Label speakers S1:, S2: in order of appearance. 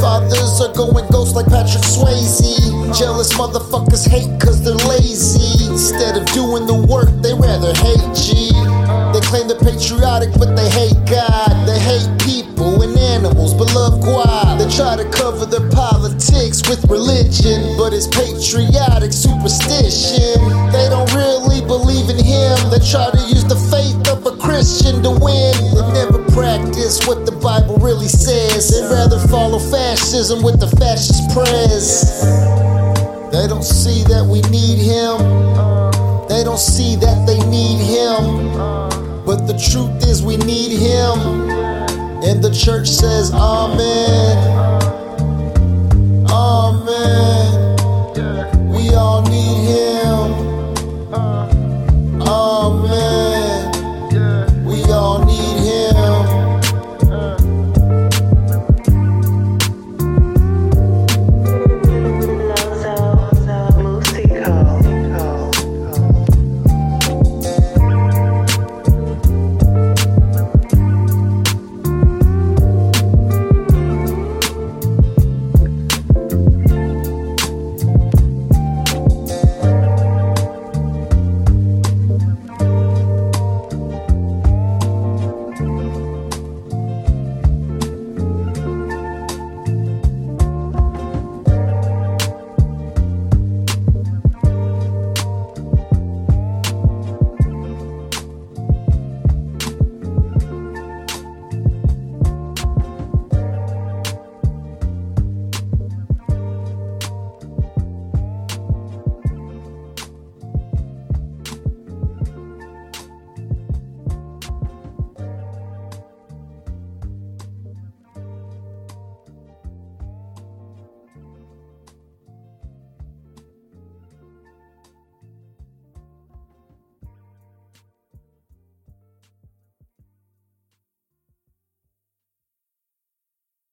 S1: fathers are going ghost like Patrick Swayze. Jealous motherfuckers hate cause they're lazy. Instead of doing the work, they rather hate G. They claim they're patriotic, but they hate God. They hate people and animals, but love God. They try to cover their politics with religion, but it's patriotic superstition. They don't really believe practice what the Bible really says. They'd rather follow fascism with the fascist press. They don't see that we need Him. They don't see that they need Him. But the truth is, we need Him. And the church says, Amen.